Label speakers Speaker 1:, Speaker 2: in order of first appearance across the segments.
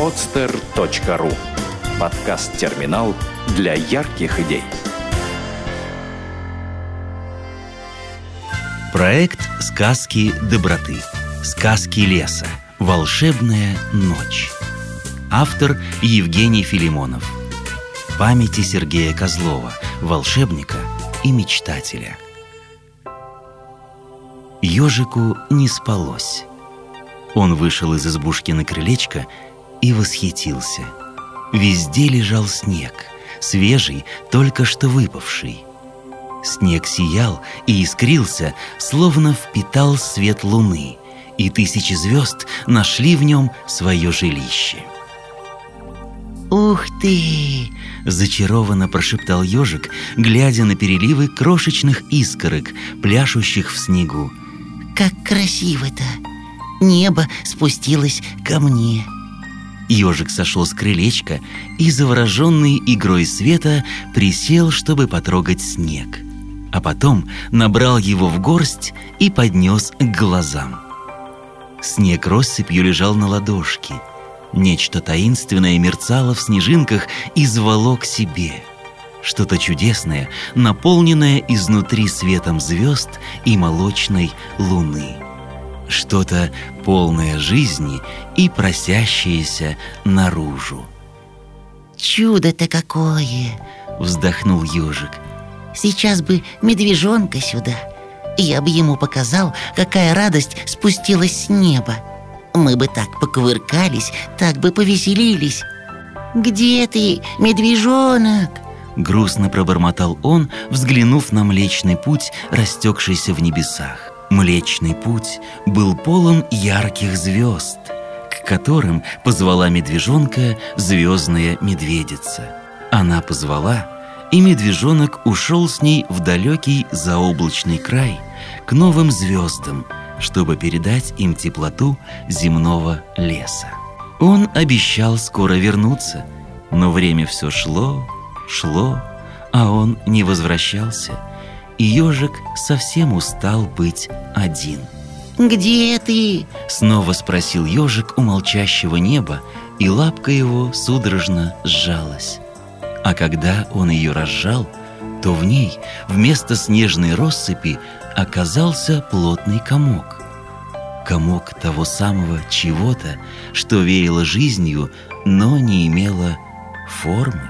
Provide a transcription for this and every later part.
Speaker 1: podster.ru Подкаст-терминал для ярких идей.
Speaker 2: Проект «Сказки доброты». Сказки леса. Волшебная ночь. Автор Евгений Филимонов. Памяти Сергея Козлова, волшебника и мечтателя. Ежику не спалось. Он вышел из избушки на крылечко и восхитился. Везде лежал снег, свежий, только что выпавший. Снег сиял и искрился, словно впитал свет луны, и тысячи звезд нашли в нем свое жилище. «Ух ты!» – зачарованно прошептал ежик, глядя на переливы крошечных искорок, пляшущих в снегу. «Как красиво-то! Небо спустилось ко мне!» Ежик сошел с крылечка и, завороженный игрой света, присел, чтобы потрогать снег – а потом набрал его в горсть и поднес к глазам. Снег россыпью лежал на ладошке. Нечто таинственное мерцало в снежинках и звало к себе. Что-то чудесное, наполненное изнутри светом звезд и молочной луны. Что-то полное жизни и просящееся наружу. «Чудо-то какое!» — вздохнул ежик — Сейчас бы медвежонка сюда. Я бы ему показал, какая радость спустилась с неба. Мы бы так покувыркались, так бы повеселились. «Где ты, медвежонок?» Грустно пробормотал он, взглянув на Млечный Путь, растекшийся в небесах. Млечный Путь был полон ярких звезд, к которым позвала медвежонка звездная медведица. Она позвала, и медвежонок ушел с ней в далекий заоблачный край, к новым звездам, чтобы передать им теплоту земного леса. Он обещал скоро вернуться, но время все шло, шло, а он не возвращался, и ежик совсем устал быть один. «Где ты?» — снова спросил ежик у молчащего неба, и лапка его судорожно сжалась. А когда он ее разжал, то в ней вместо снежной россыпи оказался плотный комок. Комок того самого чего-то, что веяло жизнью, но не имело формы.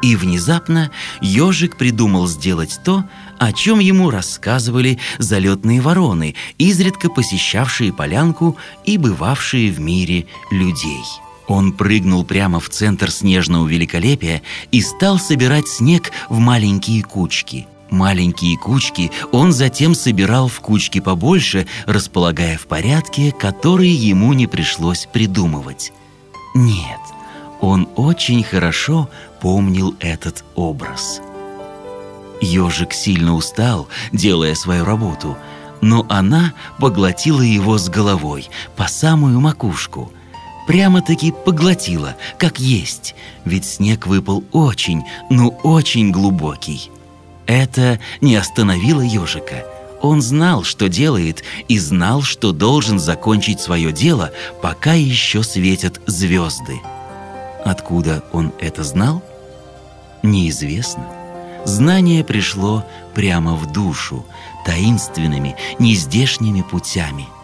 Speaker 2: И внезапно ежик придумал сделать то, о чем ему рассказывали залетные вороны, изредка посещавшие полянку и бывавшие в мире людей – он прыгнул прямо в центр снежного великолепия и стал собирать снег в маленькие кучки. Маленькие кучки он затем собирал в кучки побольше, располагая в порядке, который ему не пришлось придумывать. Нет, он очень хорошо помнил этот образ. Ежик сильно устал, делая свою работу, но она поглотила его с головой, по самую макушку – прямо-таки поглотила, как есть, ведь снег выпал очень, ну очень глубокий. Это не остановило ежика. Он знал, что делает, и знал, что должен закончить свое дело, пока еще светят звезды. Откуда он это знал? Неизвестно. Знание пришло прямо в душу, таинственными, нездешними путями –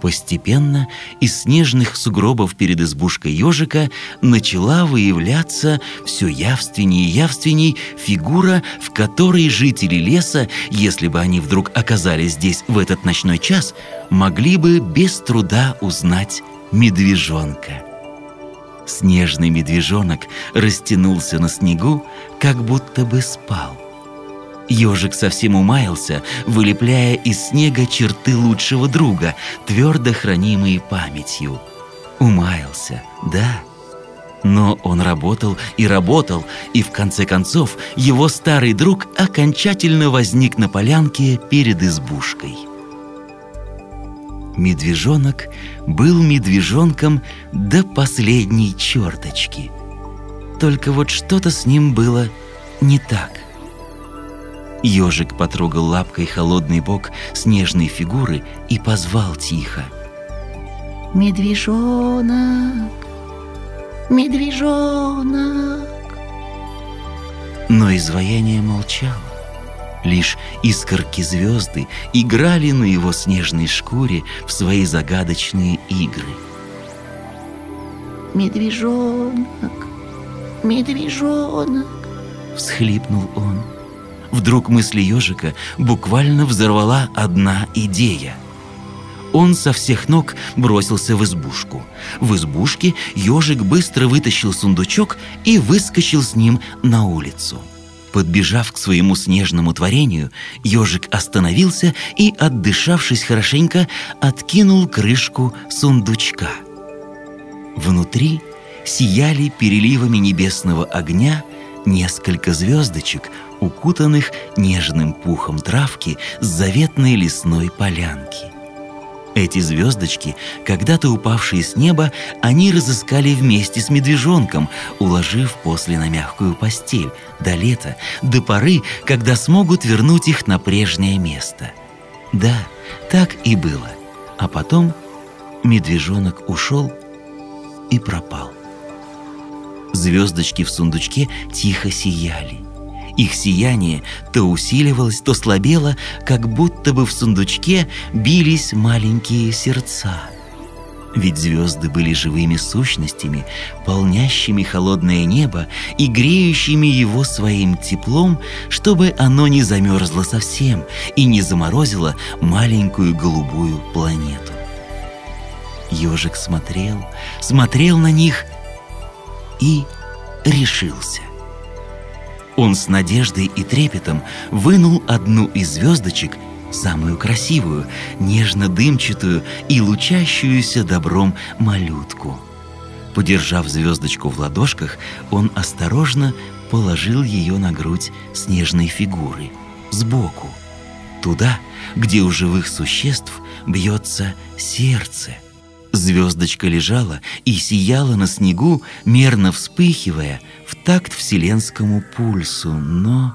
Speaker 2: Постепенно из снежных сугробов перед избушкой ежика начала выявляться все явственнее и явственней фигура, в которой жители леса, если бы они вдруг оказались здесь в этот ночной час, могли бы без труда узнать медвежонка. Снежный медвежонок растянулся на снегу, как будто бы спал – Ежик совсем умаялся, вылепляя из снега черты лучшего друга, твердо хранимые памятью. Умаялся, да. Но он работал и работал, и в конце концов его старый друг окончательно возник на полянке перед избушкой. Медвежонок был медвежонком до последней черточки. Только вот что-то с ним было не так – Ежик потрогал лапкой холодный бок снежной фигуры и позвал тихо. «Медвежонок,
Speaker 3: медвежонок.
Speaker 2: Но изваяние молчало. Лишь искорки звезды играли на его снежной шкуре в свои загадочные игры.
Speaker 3: Медвежонок, медвежонок,
Speaker 2: всхлипнул он. Вдруг мысли ежика буквально взорвала одна идея. Он со всех ног бросился в избушку. В избушке ежик быстро вытащил сундучок и выскочил с ним на улицу. Подбежав к своему снежному творению, ежик остановился и, отдышавшись хорошенько, откинул крышку сундучка. Внутри сияли переливами небесного огня несколько звездочек, укутанных нежным пухом травки с заветной лесной полянки. Эти звездочки, когда-то упавшие с неба, они разыскали вместе с медвежонком, уложив после на мягкую постель до лета, до поры, когда смогут вернуть их на прежнее место. Да, так и было. А потом медвежонок ушел и пропал. Звездочки в сундучке тихо сияли. Их сияние то усиливалось, то слабело, как будто бы в сундучке бились маленькие сердца. Ведь звезды были живыми сущностями, полнящими холодное небо и греющими его своим теплом, чтобы оно не замерзло совсем и не заморозило маленькую голубую планету. Ежик смотрел, смотрел на них и решился. Он с надеждой и трепетом вынул одну из звездочек, самую красивую, нежно-дымчатую и лучащуюся добром малютку. Подержав звездочку в ладошках, он осторожно положил ее на грудь снежной фигуры, сбоку, туда, где у живых существ бьется сердце – Звездочка лежала и сияла на снегу, мерно вспыхивая в такт вселенскому пульсу, но...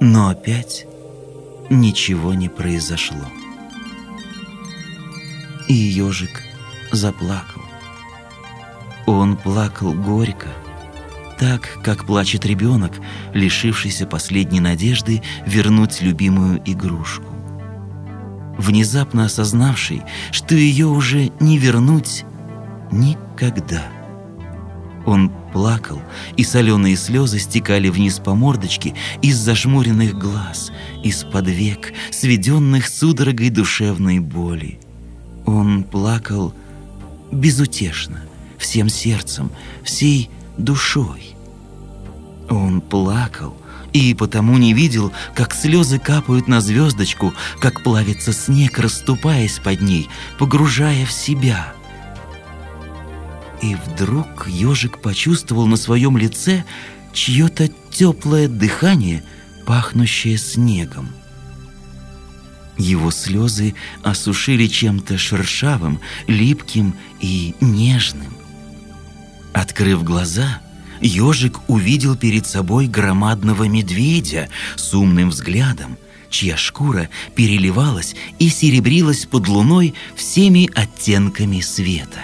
Speaker 2: Но опять ничего не произошло. И ежик заплакал. Он плакал горько, так, как плачет ребенок, лишившийся последней надежды вернуть любимую игрушку внезапно осознавший, что ее уже не вернуть никогда. Он плакал, и соленые слезы стекали вниз по мордочке из зажмуренных глаз, из-под век, сведенных судорогой душевной боли. Он плакал безутешно, всем сердцем, всей душой. Он плакал, и потому не видел, как слезы капают на звездочку, как плавится снег, расступаясь под ней, погружая в себя. И вдруг ежик почувствовал на своем лице чье-то теплое дыхание, пахнущее снегом. Его слезы осушили чем-то шершавым, липким и нежным. Открыв глаза, ежик увидел перед собой громадного медведя с умным взглядом, чья шкура переливалась и серебрилась под луной всеми оттенками света.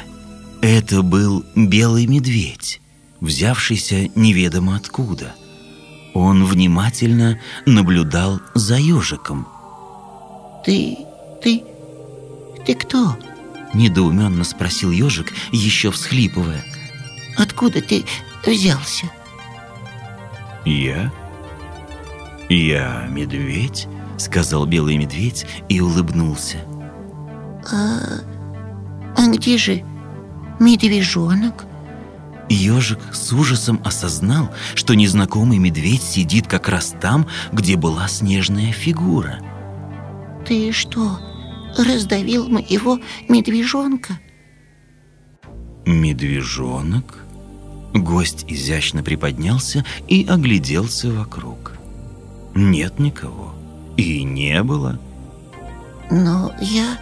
Speaker 2: Это был белый медведь, взявшийся неведомо откуда. Он внимательно наблюдал за ежиком.
Speaker 3: «Ты... ты... ты кто?»
Speaker 2: Недоуменно спросил ежик, еще всхлипывая.
Speaker 3: «Откуда ты взялся?
Speaker 1: Я? Я медведь?
Speaker 2: Сказал белый медведь и улыбнулся.
Speaker 3: А, а где же медвежонок?
Speaker 2: Ежик с ужасом осознал, что незнакомый медведь сидит как раз там, где была снежная фигура.
Speaker 3: Ты что, раздавил моего медвежонка?
Speaker 2: Медвежонок? Гость изящно приподнялся и огляделся вокруг. Нет никого. И не было.
Speaker 3: Но я...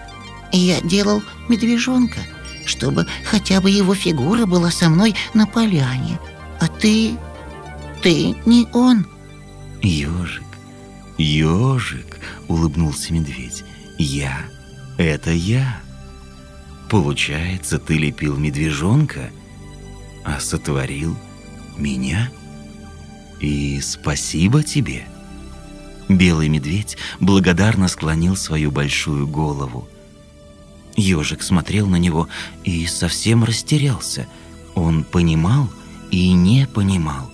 Speaker 3: я делал медвежонка, чтобы хотя бы его фигура была со мной на поляне. А ты... ты не он.
Speaker 2: Ежик, ежик, улыбнулся медведь. Я, это я. Получается, ты лепил медвежонка — а сотворил меня. И спасибо тебе. Белый медведь благодарно склонил свою большую голову. Ежик смотрел на него и совсем растерялся. Он понимал и не понимал.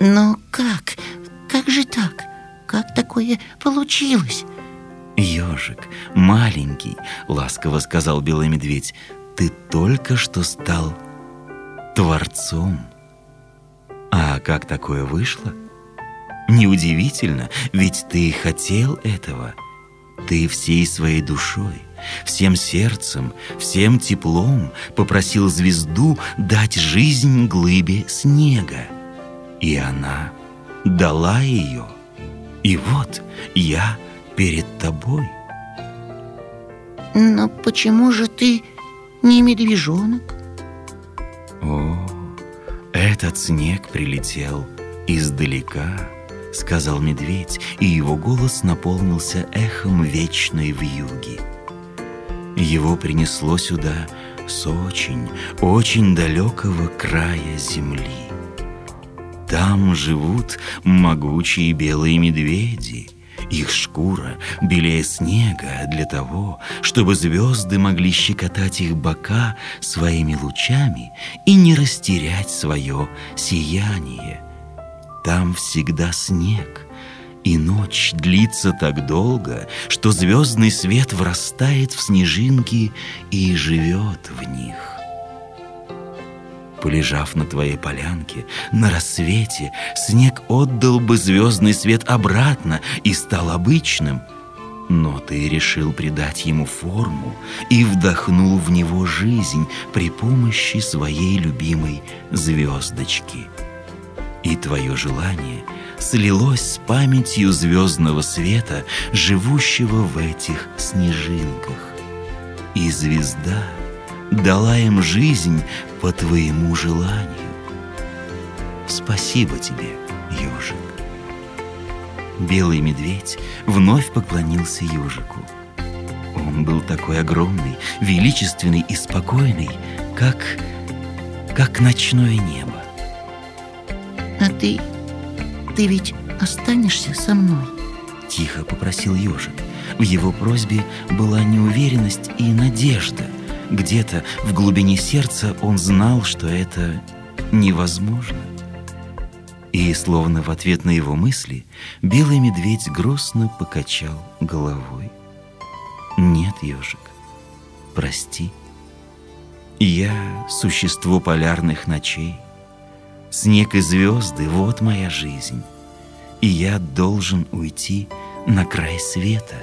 Speaker 3: Но как? Как же так? Как такое получилось?
Speaker 2: Ежик, маленький, ласково сказал белый медведь, ты только что стал творцом. А как такое вышло? Неудивительно, ведь ты хотел этого. Ты всей своей душой, всем сердцем, всем теплом попросил звезду дать жизнь глыбе снега. И она дала ее. И вот я перед тобой.
Speaker 3: Но почему же ты не медвежонок?
Speaker 2: О, этот снег прилетел издалека, сказал медведь, и его голос наполнился эхом вечной вьюги. Его принесло сюда с очень, очень далекого края земли. Там живут могучие белые медведи. Их шкура белее снега для того, чтобы звезды могли щекотать их бока своими лучами и не растерять свое сияние. Там всегда снег, и ночь длится так долго, что звездный свет врастает в снежинки и живет в них. Полежав на твоей полянке, на рассвете снег отдал бы звездный свет обратно и стал обычным. Но ты решил придать ему форму и вдохнул в него жизнь при помощи своей любимой звездочки. И твое желание слилось с памятью звездного света, живущего в этих снежинках. И звезда — дала им жизнь по твоему желанию. Спасибо тебе, ежик. Белый медведь вновь поклонился ежику. Он был такой огромный, величественный и спокойный, как, как ночное небо.
Speaker 3: А ты, ты ведь останешься со мной?
Speaker 2: Тихо попросил ежик. В его просьбе была неуверенность и надежда – где-то в глубине сердца он знал, что это невозможно. И, словно в ответ на его мысли, белый медведь грустно покачал головой. «Нет, ежик, прости. Я — существо полярных ночей. Снег и звезды — вот моя жизнь. И я должен уйти на край света,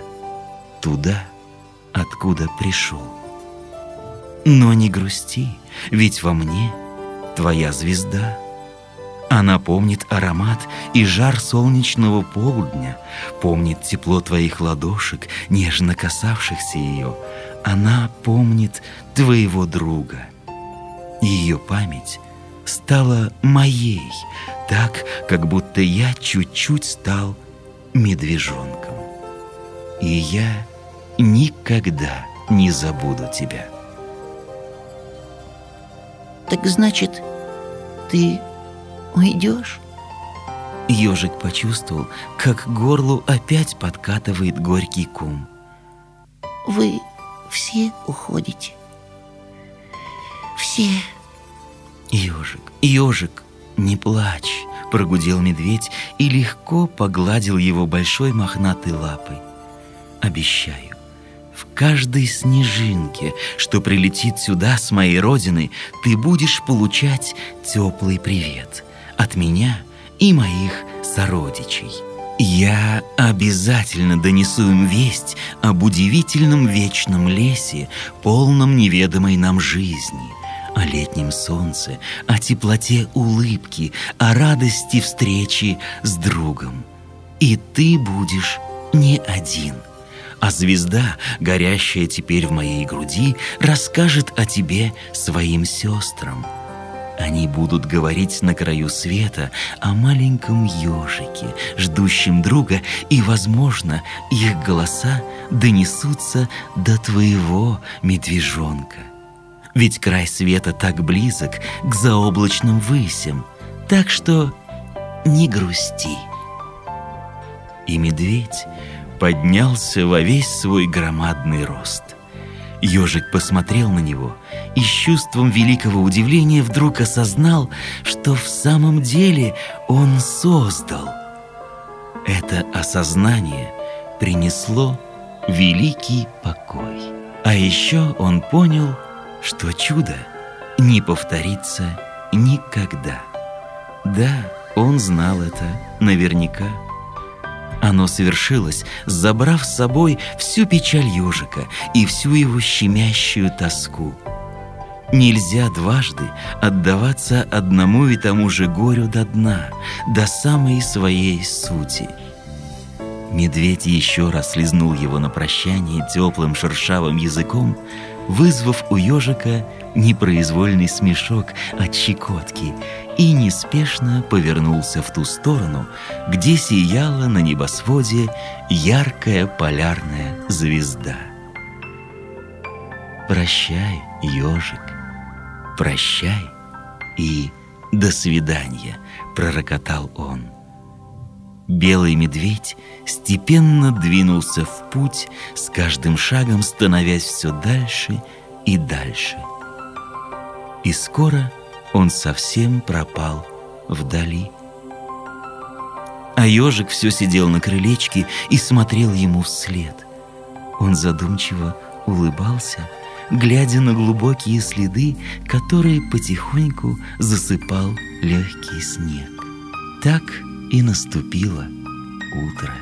Speaker 2: туда, откуда пришел. Но не грусти, ведь во мне твоя звезда. Она помнит аромат и жар солнечного полдня, помнит тепло твоих ладошек, нежно касавшихся ее. Она помнит твоего друга. Ее память стала моей, так, как будто я чуть-чуть стал медвежонком. И я никогда не забуду тебя.
Speaker 3: Так значит, ты уйдешь?
Speaker 2: Ежик почувствовал, как горлу опять подкатывает горький кум.
Speaker 3: Вы все уходите. Все.
Speaker 2: Ежик, ежик, не плачь, прогудел медведь и легко погладил его большой мохнатой лапой. Обещаю, в каждой снежинке, что прилетит сюда с моей родины, ты будешь получать теплый привет от меня и моих сородичей. Я обязательно донесу им весть об удивительном вечном лесе, полном неведомой нам жизни, о летнем солнце, о теплоте улыбки, о радости встречи с другом. И ты будешь не один – а звезда, горящая теперь в моей груди, расскажет о тебе своим сестрам. Они будут говорить на краю света о маленьком ежике, ждущем друга, и, возможно, их голоса донесутся до твоего медвежонка. Ведь край света так близок к заоблачным высям, так что не грусти. И медведь поднялся во весь свой громадный рост. Ежик посмотрел на него и с чувством великого удивления вдруг осознал, что в самом деле он создал. Это осознание принесло великий покой. А еще он понял, что чудо не повторится никогда. Да, он знал это наверняка. Оно совершилось, забрав с собой всю печаль ежика и всю его щемящую тоску. Нельзя дважды отдаваться одному и тому же горю до дна, до самой своей сути. Медведь еще раз слезнул его на прощание теплым шершавым языком, вызвав у ежика непроизвольный смешок от щекотки и неспешно повернулся в ту сторону, где сияла на небосводе яркая полярная звезда. «Прощай, ежик, прощай и до свидания», — пророкотал он. Белый медведь степенно двинулся в путь, с каждым шагом становясь все дальше и дальше. И скоро он совсем пропал вдали. А ежик все сидел на крылечке и смотрел ему вслед. Он задумчиво улыбался, глядя на глубокие следы, которые потихоньку засыпал легкий снег. Так и наступило утро.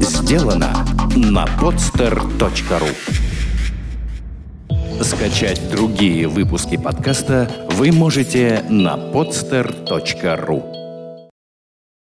Speaker 4: Сделано на podster.ru Скачать другие выпуски подкаста вы можете на podster.ru